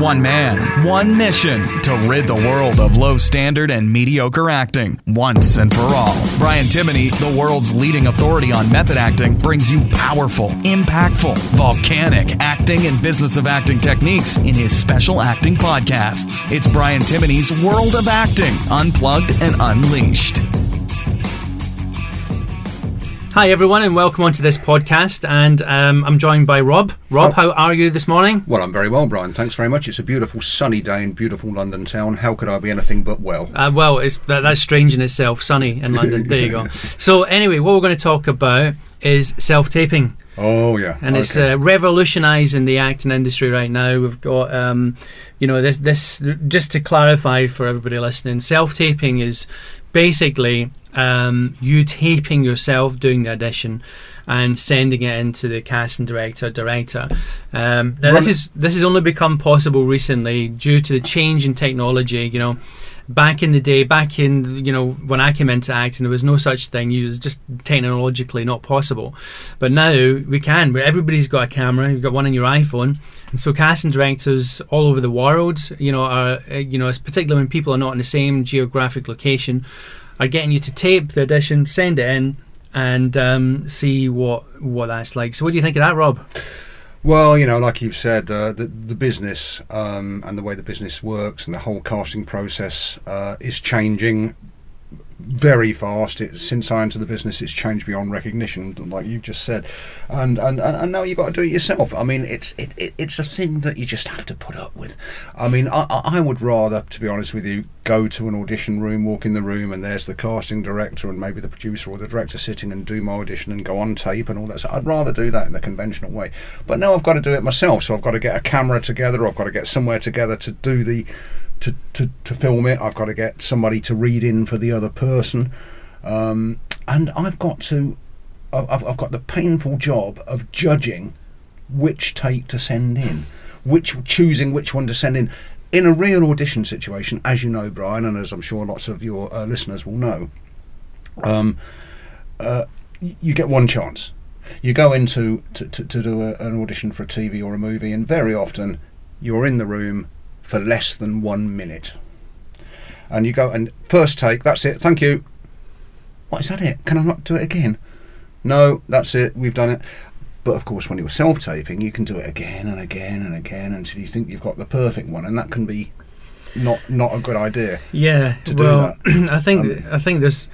One man, one mission to rid the world of low standard and mediocre acting once and for all. Brian Timoney, the world's leading authority on method acting, brings you powerful, impactful, volcanic acting and business of acting techniques in his special acting podcasts. It's Brian Timoney's World of Acting, Unplugged and Unleashed. Hi, everyone, and welcome onto this podcast. And um, I'm joined by Rob. Rob, Oh. how are you this morning? Well, I'm very well, Brian. Thanks very much. It's a beautiful sunny day in beautiful London town. How could I be anything but well? Uh, well, it's that, that's strange in itself. Sunny in London. There you go. So, anyway, what we're going to talk about is self-taping, Oh, yeah. and it's uh, revolutionising the acting industry right now. We've got, um, you know, this. This just to clarify for everybody listening, self-taping is basically um, you taping yourself doing the audition and sending it into the casting director director. Um, now this is this has only become possible recently due to the change in technology. You know, back in the day, back in you know when I came into acting, there was no such thing. It was just technologically not possible. But now we can. Everybody's got a camera. You've got one on your iPhone. And so casting directors all over the world, you know, are uh, you know, particularly when people are not in the same geographic location, are getting you to tape the audition, send it in, and um, see what what that's like. So, what do you think of that, Rob? Well, you know, like you've said, uh, the, the business um, and the way the business works and the whole casting process uh, is changing very fast. It, since I entered the business, it's changed beyond recognition, like you just said. And and, and, now you've got to do it yourself. I mean, it's it, it, it's a thing that you just have to put up with. I mean, I, I I would rather, to be honest with you, go to an audition room, walk in the room, and there's the casting director and maybe the producer or the director sitting and do my audition and go on tape and all that. So I'd rather do that in the conventional way. But now I've got to do it myself. So I've got to get a camera together. I've got to get somewhere together to do the to, to, to film it. I've got to get somebody to read in for the other person, um, and I've got to. I've, I've got the painful job of judging which take to send in, which choosing which one to send in. In a real audition situation, as you know, Brian, and as I'm sure lots of your uh, listeners will know, um, uh, you get one chance. You go into to, to, to do a, an audition for a TV or a movie, and very often you're in the room for less than one minute. And you go and first take, that's it, thank you. What is that it? Can I not do it again? No, that's it, we've done it. But of course, when you're self taping, you can do it again and again and again until you think you've got the perfect one, and that can be not not a good idea. Yeah, To do well, I think Um, I think there's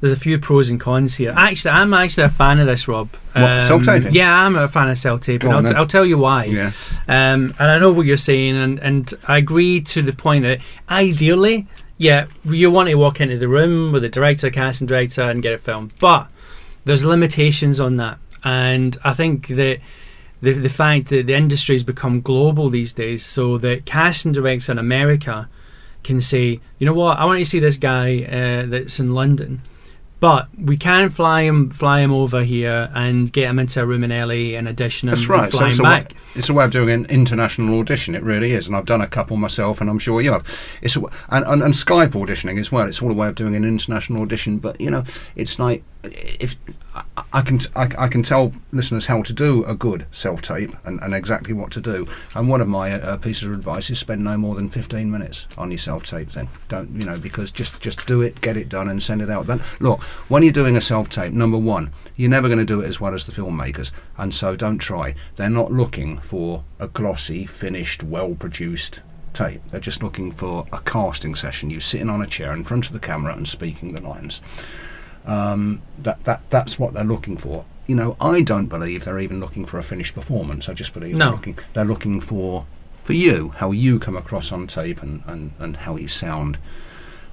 there's a few pros and cons here. Actually, I'm actually a fan of this, Rob. Um, What, self-taping? Yeah, I'm a fan of self-taping. Go I'll, t-. I'll tell you why. Yeah. Um, and I know what you're saying, and, and I agree to the point that ideally, yeah, you want to walk into the room with the director, casting director, and get it filmed. But there's limitations on that, and I think that the the fact that the industry has become global these days, so that casting directors in America can say, you know what, I want to see this guy uh, that's in London. But we can fly him, fly him over here, and get him into a room in LA and audition him, That's and right. So it's him a, way, it's a way of doing an international audition. It really is, and I've done a couple myself, and I'm sure you have. It's a, and, and and Skype auditioning as well. It's all a way of doing an international audition. But you know, it's like if I, can I, can tell listeners how to do a good self tape and, and exactly what to do. And one of my uh, pieces of advice is spend no more than 15 minutes on your self tape. Then don't you know because just just do it, get it done, and send it out. Then look, when you're doing a self tape, number one, you're never going to do it as well as the filmmakers, and so don't try. They're not looking for a glossy, finished, well produced tape. They're just looking for a casting session. You sitting on a chair in front of the camera and speaking the lines. Um, that that that's what they're looking for. You know, I don't believe they're even looking for a finished performance. I just believe No. they're looking they're looking for for you how you come across on tape and and, and how you sound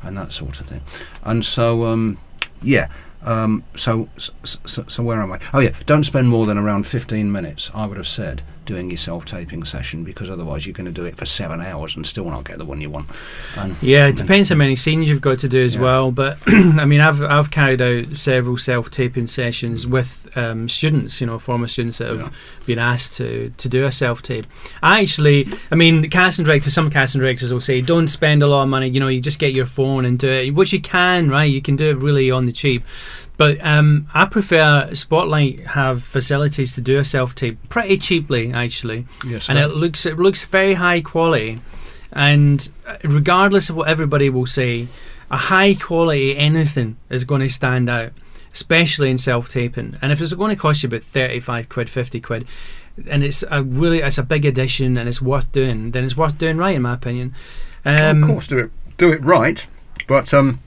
and that sort of thing. And so um, yeah. Um, so, so, so, so where am I? Oh yeah, don't spend more than around 15 minutes, I would have said, doing your self-taping session because otherwise you're going to do it for seven hours and still not get the one you want. And, Yeah, it and- depends how many scenes you've got to do as Yeah. well. But I mean, I've I've carried out several self-taping sessions with um, students, you know, former students that have Yeah. been asked to to do a self-tape. I actually, I mean, casting directors, some casting directors will say, don't spend a lot of money. You know, you just get your phone and do it, which you can, right? You can do it really on the cheap. But um, I prefer Spotlight have facilities to do a self tape pretty cheaply, actually, Yes, and sir. it looks it looks very high quality. And uh, regardless of what everybody will say, a high quality anything is going to stand out, especially in self taping. And if it's going to cost you about thirty five quid, fifty quid, and it's a really it's a big addition and it's worth doing, then it's worth doing right in my opinion. Um, of course, do it do it right. But um,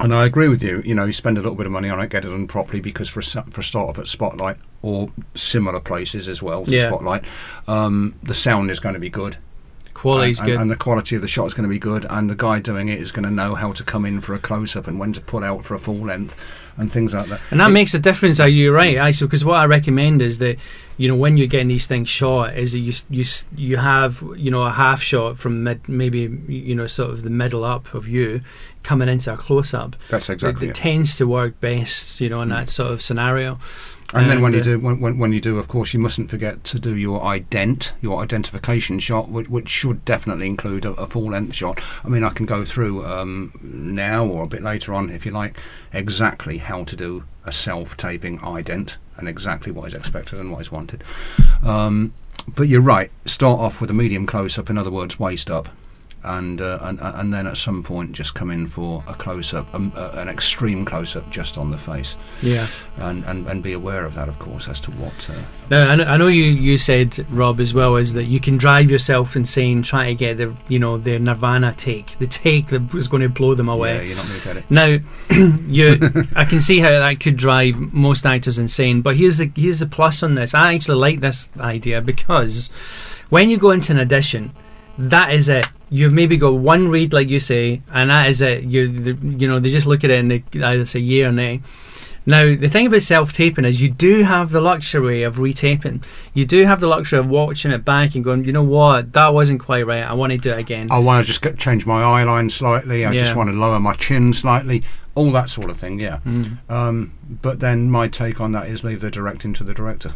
and I agree with you. You know, you spend a little bit of money on it, get it done properly, because for a, for a start off at Spotlight or similar places as well to Yeah. Spotlight, um, the sound is going to be good. Quality's and, good. and, the quality of the shot is going to be good, and the guy doing it is going to know how to come in for a close up and when to pull out for a full length and things like that. And that It- makes a difference. Are you right? Actually, because what I recommend is that you know when you're getting these things shot, is that you you you have you know a half shot from mid, maybe you know sort of the middle up of you coming into a close up. That's exactly it it. tends to work best, you know, in that sort of scenario. And then when you uh, do, when, when, when you do, of course, you mustn't forget to do your ident, your identification shot, which, which should definitely include a, a full length shot. I mean, I can go through um, now or a bit later on, if you like, exactly how to do a self taping ident and exactly what is expected and what is wanted. Um, but you're right. Start off with a medium close up, in other words, waist up. And, uh, and and then at some point just come in for a close up, um, uh, an extreme close up just on the face Yeah. and, and, and be aware of that, of course, as to what. Uh, Now, I know, I know you, you said Rob as well is that you can drive yourself insane trying to get the you know the Nirvana take, the take that was going to blow them away. yeah, you're not going to get it. Now, you, I can see how that could drive most actors insane. But here's the here's the plus on this. I actually like this idea because when you go into an audition, that is it. You've maybe got one read, like you say, and that is it. You you know they just look at it and they either say yeah or nay. Now, the thing about self taping is you do have the luxury of retaping. You do have the luxury of watching it back and going, you know what, that wasn't quite right. I want to do it again. I want to just get, change my eye line slightly. I Yeah. just want to lower my chin slightly. All that sort of thing, yeah. Mm. Um, but then my take on that is leave the directing to the director.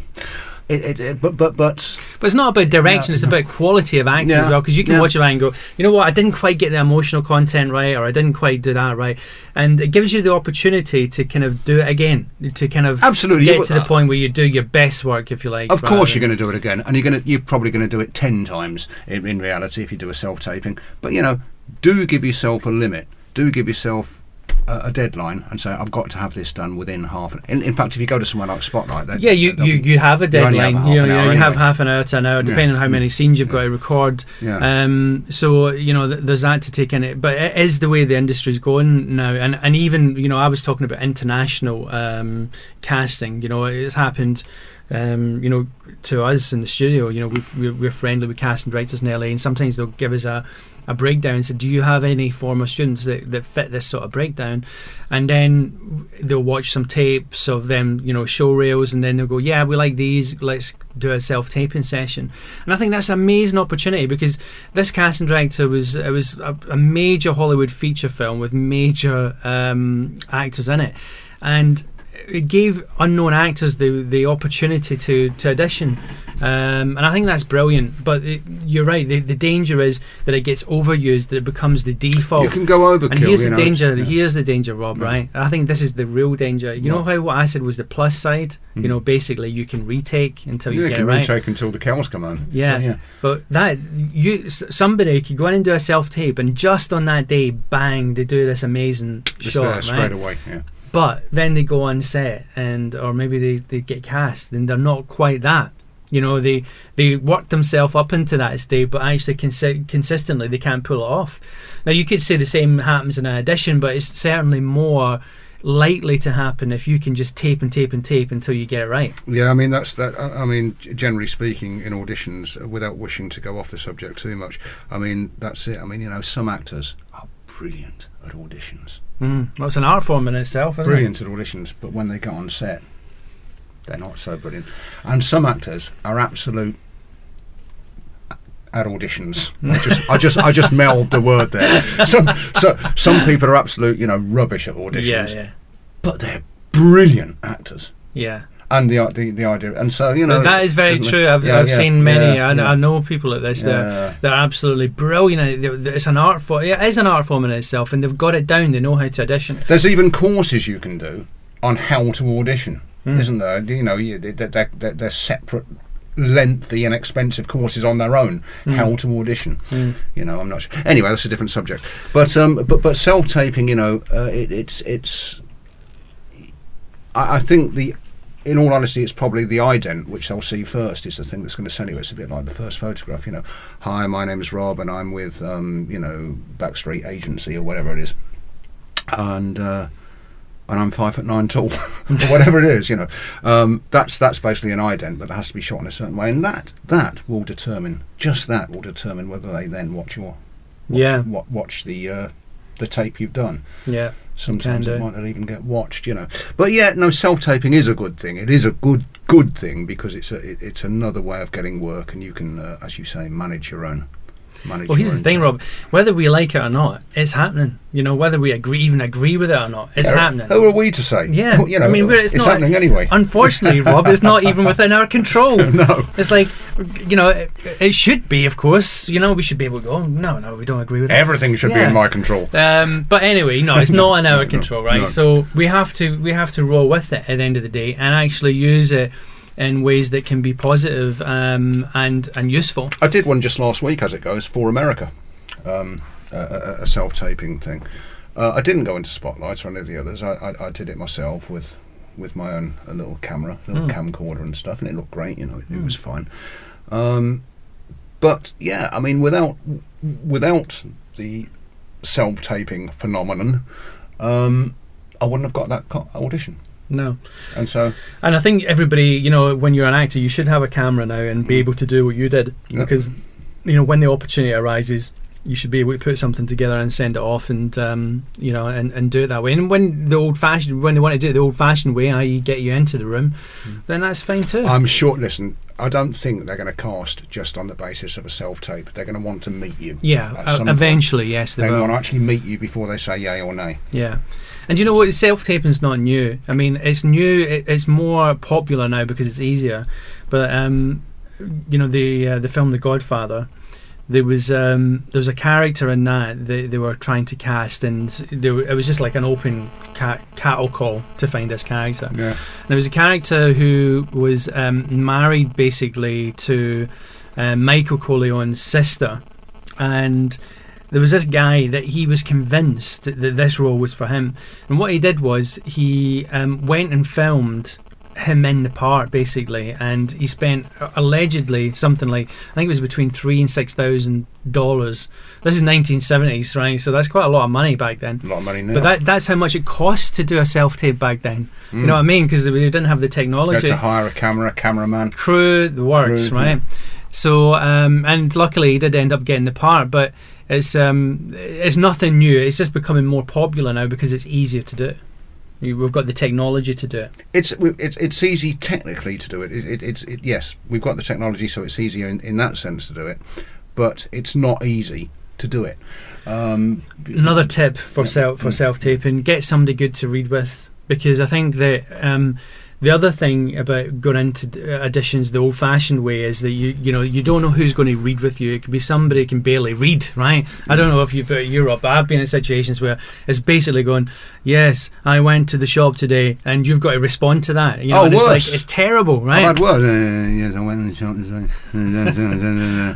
It, it, it, but but but But it's not about direction; it's no. about quality of acting as well. Because you can yeah. watch it back and go, you know what, I didn't quite get the emotional content right, or I didn't quite do that right, and it gives you the opportunity to kind of do it again, to kind of absolutely, get to the uh, point where you do your best work, if you like. Of course, you're going to do it again, and you're going to you're probably going to do it ten times in, in reality if you do a self taping. But you know, do give yourself a limit. Do give yourself a, a deadline and say, I've got to have this done within half. An, in, in fact, if you go to somewhere like Spotlight, they, Yeah, you, you, you have a have deadline. half You, know, you, you have half an hour to an hour, depending on how many scenes you've got to record. yeah. Um, so you know, th- there's that to take in it, but it is the way the industry's going now, and and even you know, I was talking about international um, casting. You know, it's happened. Um, you know, to us in the studio, you know, we've, we're, we're friendly with casting directors in LA, and sometimes they'll give us a, a breakdown and say, "Do you have any former students that, that fit this sort of breakdown?" And then they'll watch some tapes of them, you know, show reels, and then they'll go, "Yeah, we like these. Let's do a self taping session." And I think that's an amazing opportunity because this casting director was it was a, a major Hollywood feature film with major um, actors in it, and it gave unknown actors the the opportunity to to audition, um, and I think that's brilliant. But it, you're right. The, the danger is that it gets overused, that it becomes the default. you can go overkill. And here's the know, danger. yeah. Here's the danger, Rob. Yeah. Right? I think this is the real danger. You know What? how what I said was the plus side. You Mm. know, basically you can retake until you you get can it right. retake until the cows come on. Yeah. yeah. But that you somebody could go in and do a self tape, and just on that day, bang, they do this amazing Just shot, there, right? straight away. Yeah. But then they go on set, and or maybe they, they get cast, and they're not quite that. You know, they they work themselves up into that state, but actually consi- consistently they can't pull it off. Now you could say the same happens in an audition, but it's certainly more likely to happen if you can just tape and tape and tape until you get it right. Yeah, I mean that's that. I mean, generally speaking, in auditions, uh, without wishing to go off the subject too much, I mean that's it. I mean, you know, some actors brilliant at auditions, Mm. Well, it's an art form in itself, isn't brilliant at auditions, but when they go on set, they're not so brilliant. And some actors are absolute at auditions. I just, I just, I just melded the word there. Some, so, some people are absolute, you know, rubbish at auditions, Yeah, yeah, but they're brilliant actors. yeah. And the, the the idea, and so you know that is very it? true. I've, Yeah, I've yeah, seen many. yeah, I. I know people at this. They're, they're absolutely brilliant. It's an art form. It is an art form in itself, and they've got it down. They know how to audition. There's even courses you can do on how to audition, Hmm. isn't there? You know, you, they're, they're, they're, separate, lengthy and expensive courses on their own. Hmm. How to audition. You know, I'm not sure. Anyway, that's a different subject. But um, but but self taping, you know, uh, it, it's it's. I, I think the. In all honesty, it's probably the ident which they'll see first is the thing that's going to sell you. It's a bit like the first photograph, you know. Hi, my name is Rob, and I'm with, um, you know, Backstreet Agency or whatever it is, and uh, and I'm five foot nine tall, or whatever it is, you know. Um, that's that's basically an ident, but it has to be shot in a certain way, and that that will determine just that will determine whether they then watch your watch, Yeah. wa- watch the uh, the tape you've done. Yeah. Sometimes it might not even get watched, you know. But yeah, no, self-taping is a good thing. It is a good good thing because it's a it, it's another way of getting work, and you can, uh, as you say, manage your own. Manage Well, here's the thing. Rob. Whether we like it or not, it's happening. You know, whether we agree, even agree with it or not, it's Who- happening. Who are we to say? Yeah, Well, you know, I mean, it's, it's not happening anyway. Unfortunately, Rob, it's not even within our control. no. It's like, you know, it, it should be, of course. You know, we should be able to go. No, no, we don't agree with it. Everything should be in my control. Um, but anyway, no, it's not in our No, control, right? no. So we have to we have to roll with it at the end of the day and actually use it in ways that can be positive um, and and useful. I did one just last week, as it goes, for America, um, a, a, self-taping thing. Uh, I didn't go into spotlights or any of the others. I, I, I did it myself with with my own a little camera, a little Mm. camcorder and stuff, and it looked great. You know, it, it was fine. Um, but yeah, I mean, without without the self-taping phenomenon, um, I wouldn't have got that audition. No, And so, and I think everybody, you know, when you're an actor, you should have a camera now and be able to do what you did Yeah. because, you know, when the opportunity arises. You should be able to put something together and send it off, and um, you know, and, and do it that way. And when the old fashioned, when they want to do it the old fashioned way, i.e., get you into the room, then that's fine too. I'm sure. Listen, I don't think they're going to cast just on the basis of a self-tape. They're going to want to meet you. yeah, uh, some point. eventually, yes, they, They want to actually meet you before they say yay or nay. Yeah, and you know what? Self taping's not new. I mean, it's new. It's more popular now because it's easier. But um, you know, the uh, the film The Godfather. There was um, there was a character in that they, they were trying to cast, and there, were- it was just like an open cat, cattle call to find this character. Yeah. There was a character who was um, married basically to uh, Michael Corleone's sister, and there was this guy that he was convinced that this role was for him. And what he did was he um, went and filmed him in the part basically, and he spent uh, allegedly something like I think it was between three and six thousand dollars. This is 1970s, right? So that's quite a lot of money back then. A lot of money now. But that, that's how much it cost to do a self tape back then. You Mm. know what I mean? Because they didn't have the you technology. to hire a camera, a cameraman. Crew, the works, Crew, right? So, um, and luckily he did end up getting the part, but it's um, it's nothing new. It's just becoming more popular now because it's easier to do. We've got the technology to do it. It's it's it's easy technically to do it. it, it it's it, yes, we've got the technology, so it's easier in, in that sense to do it. But it's not easy to do it. Um, Another tip for Yeah. self for Mm. self taping: get somebody good to read with, because I think that um, the other thing about going into editions the old-fashioned way is that you you know you don't know who's going to read with you. It could be somebody who can barely read, right? I don't know if you've been to Europe, but I've been in situations where it's basically going, "Yes, I went to the shop today," and you've got to respond to that. You know, Oh, and it's worse. like it's terrible, right? had words. Uh, yes, I went in the shop and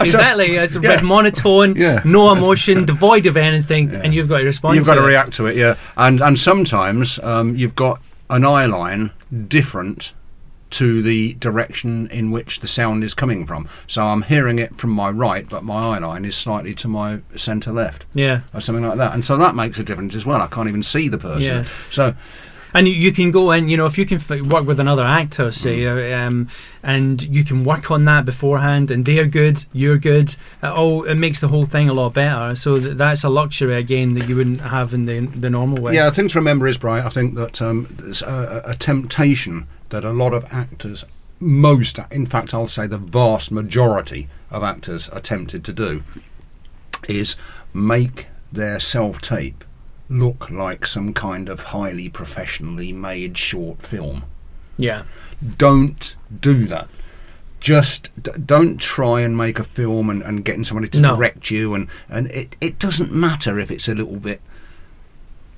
Exactly, it's a Yeah. bit monotone, Yeah. no emotion, devoid of anything, Yeah. and you've got to respond. You've got to react to it, yeah. And and sometimes um, you've got an eye line different to the direction in which the sound is coming from. So I'm hearing it from my right, but my eye line is slightly to my centre left, Yeah. or something like that. And so that makes a difference as well. I can't even see the person. Yeah. So And you- you can go in, you know, if you can f- work with another actor, say, Mm. uh, um, and you can work on that beforehand, and they're good, you're good. It all it makes the whole thing a lot better. So th- that's a luxury again that you wouldn't have in the the normal way. Yeah, the thing to remember is, Brian, I think that um, there's a, a temptation that a lot of actors, most, in fact, I'll say the vast majority of actors are tempted to do, is make their self tape look like some kind of highly professionally made short film. Yeah. Don't do that. Just d- don't try and make a film and, and getting somebody to No. direct you, and, and it, it doesn't matter if it's a little bit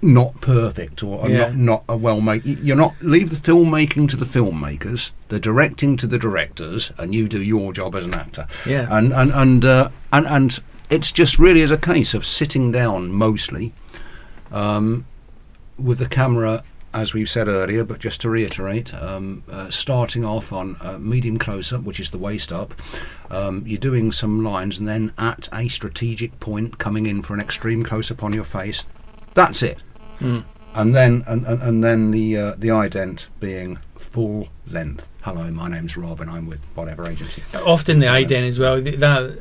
not perfect or Yeah. not not a well made. You're not leave the filmmaking to the filmmakers, the directing to the directors, and you do your job as an actor. Yeah. and and and uh, and and it's just really as a case of sitting down mostly, um, with the camera. As we've said earlier, but just to reiterate, um, uh, starting off on uh, medium close up, which is the waist up, um, you're doing some lines, and then at a strategic point, coming in for an extreme close up on your face. That's it and then and, and, and then the uh, the ident being full length. Hello, my name's Rob, and I'm with whatever agency. Often the ident as well. That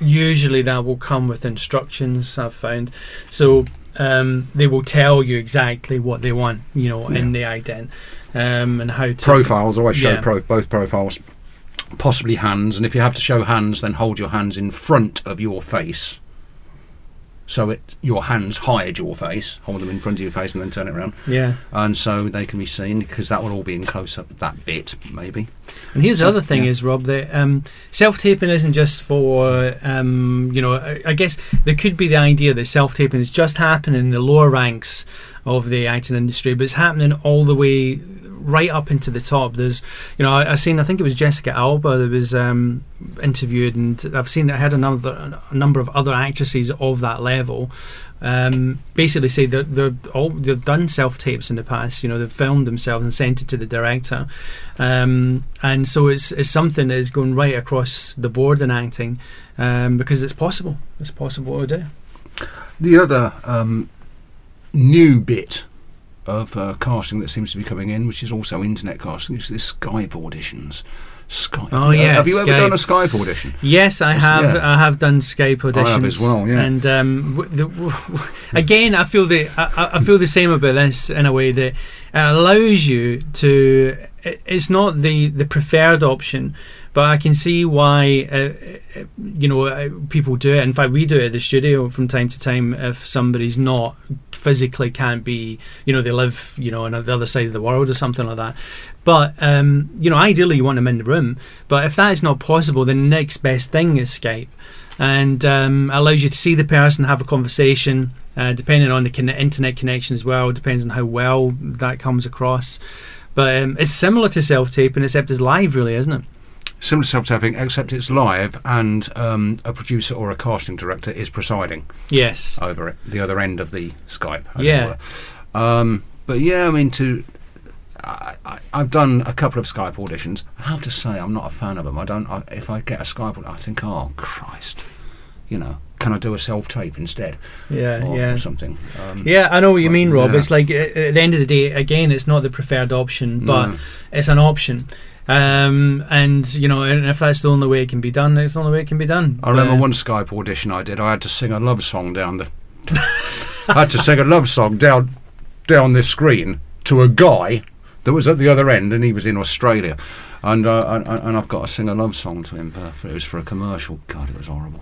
usually that will come with instructions. I've found, so um, they will tell you exactly what they want, you know, in the ident, um, and how to Profiles always show Yeah. pro- both profiles, possibly hands, and if you have to show hands, then hold your hands in front of your face. So it your hands hide your face, hold them in front of your face, and then turn it around, Yeah. and so they can be seen because that will all be in close up. That bit maybe. And here's the other thing Yeah. is Rob that um, self taping isn't just for um, you know I, I guess there could be the idea that self taping is just happening in the lower ranks of the acting industry, but it's happening all the way right up into the top. There's you know I, I seen I think it was Jessica Alba that was um, interviewed, and I've seen I had another a number of other actresses of that level. Um, basically, say that they're all they've done self tapes in the past. You know, they've filmed themselves and sent it to the director, um, and so it's it's something that is going right across the board in acting um, because it's possible. It's possible to do. The other um, new bit of uh, casting that seems to be coming in, which is also internet casting, is this Skype auditions. Skype. Oh, have you, yeah, Have you ever done a Skype audition? Yes, I have. yeah. I have done Skype auditions I have as well, yeah. And um, w- the, w- w- again, I feel the I, I- I feel the same about this in a way that it allows you to. it- It's not the the preferred option, but I can see why uh, uh, you know uh, people do it. In fact, we do it at the studio from time to time if somebody's not physically can't be you know they live you know on the other side of the world or something like that. But um, you know ideally you want them in the room. But if that is not possible the next best thing is skype. And um, allows you to see the person have a conversation uh, depending on the conne- internet connection as well depends on how well that comes across. But um, it's similar to self-taping except it's live really isn't it Similar to self-tapping, except it's live, and um, a producer or a casting director is presiding yes over it, the other end of the Skype. as it Yeah. were. Um, but yeah, I mean, to I, I've done a couple of Skype auditions. I have to say, I'm not a fan of them. I don't. I, if I get a Skype, I think, oh Christ, you know, can I do a self-tape instead, yeah or, yeah or something? Um, Yeah, I know what you mean, Rob. yeah. It's like at at the end of the day, again, it's not the preferred option, but No. it's an option. Um, and you know, and if that's the only way it can be done, that's the only way it can be done. I remember But- one Skype audition I did. I had to sing a love song down the. I had to sing a love song down down this screen to a guy that was at the other end, and he was in Australia, and uh, and, and I've got to sing a love song to him. For, for, it was for a commercial. God, it was horrible.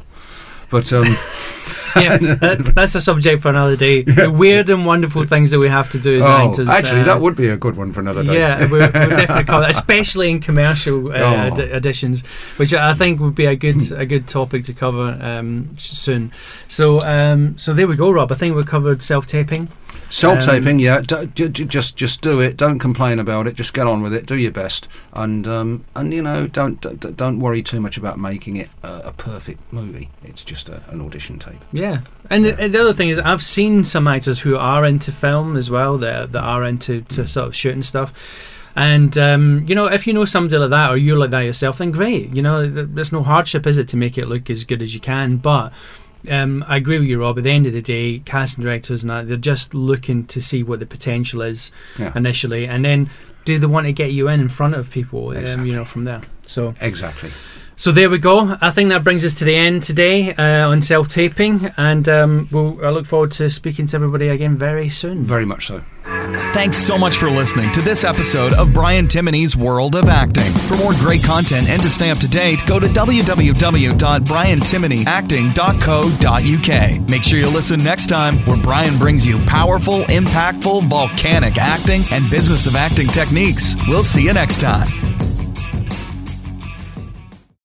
But um, yeah, that, that's a subject for another day. The weird and wonderful things that we have to do as oh, actors. actually, uh, that would be a good one for another day. Yeah, we'll, we'll definitely cover that, especially in commercial uh, Oh. ad- editions, which I think would be a good a good topic to cover um, soon. So, um, so there we go, Rob. I think we've covered self taping. Self-taping, Um, yeah. D- d- d- just just do it. Don't complain about it. Just get on with it. Do your best, and um, and you know, don't d- don't worry too much about making it a, a perfect movie. It's just a, an audition tape. Yeah, and The, and the other thing is, I've seen some actors who are into film as well. That that are into to sort of shooting stuff. And um, you know, if you know somebody like that, or you're like that yourself, then great. You know, there's no hardship, is it, to make it look as good as you can? But um, I agree with you, Rob. At the end of the day, casting directors and that they're just looking to see what the potential is Yeah. initially, and then do they want to get you in in front of people? Um, you know, from there. So Exactly. so there we go. I think that brings us to the end today uh, on self taping, and um, we'll, I look forward to speaking to everybody again very soon. Very much so. Thanks so much for listening to this episode of Brian Timoney's World of Acting. For more great content and to stay up to date, go to www.briantimoneyacting.co.uk. Make sure you listen next time where Brian brings you powerful, impactful, volcanic acting and business of acting techniques. We'll see you next time.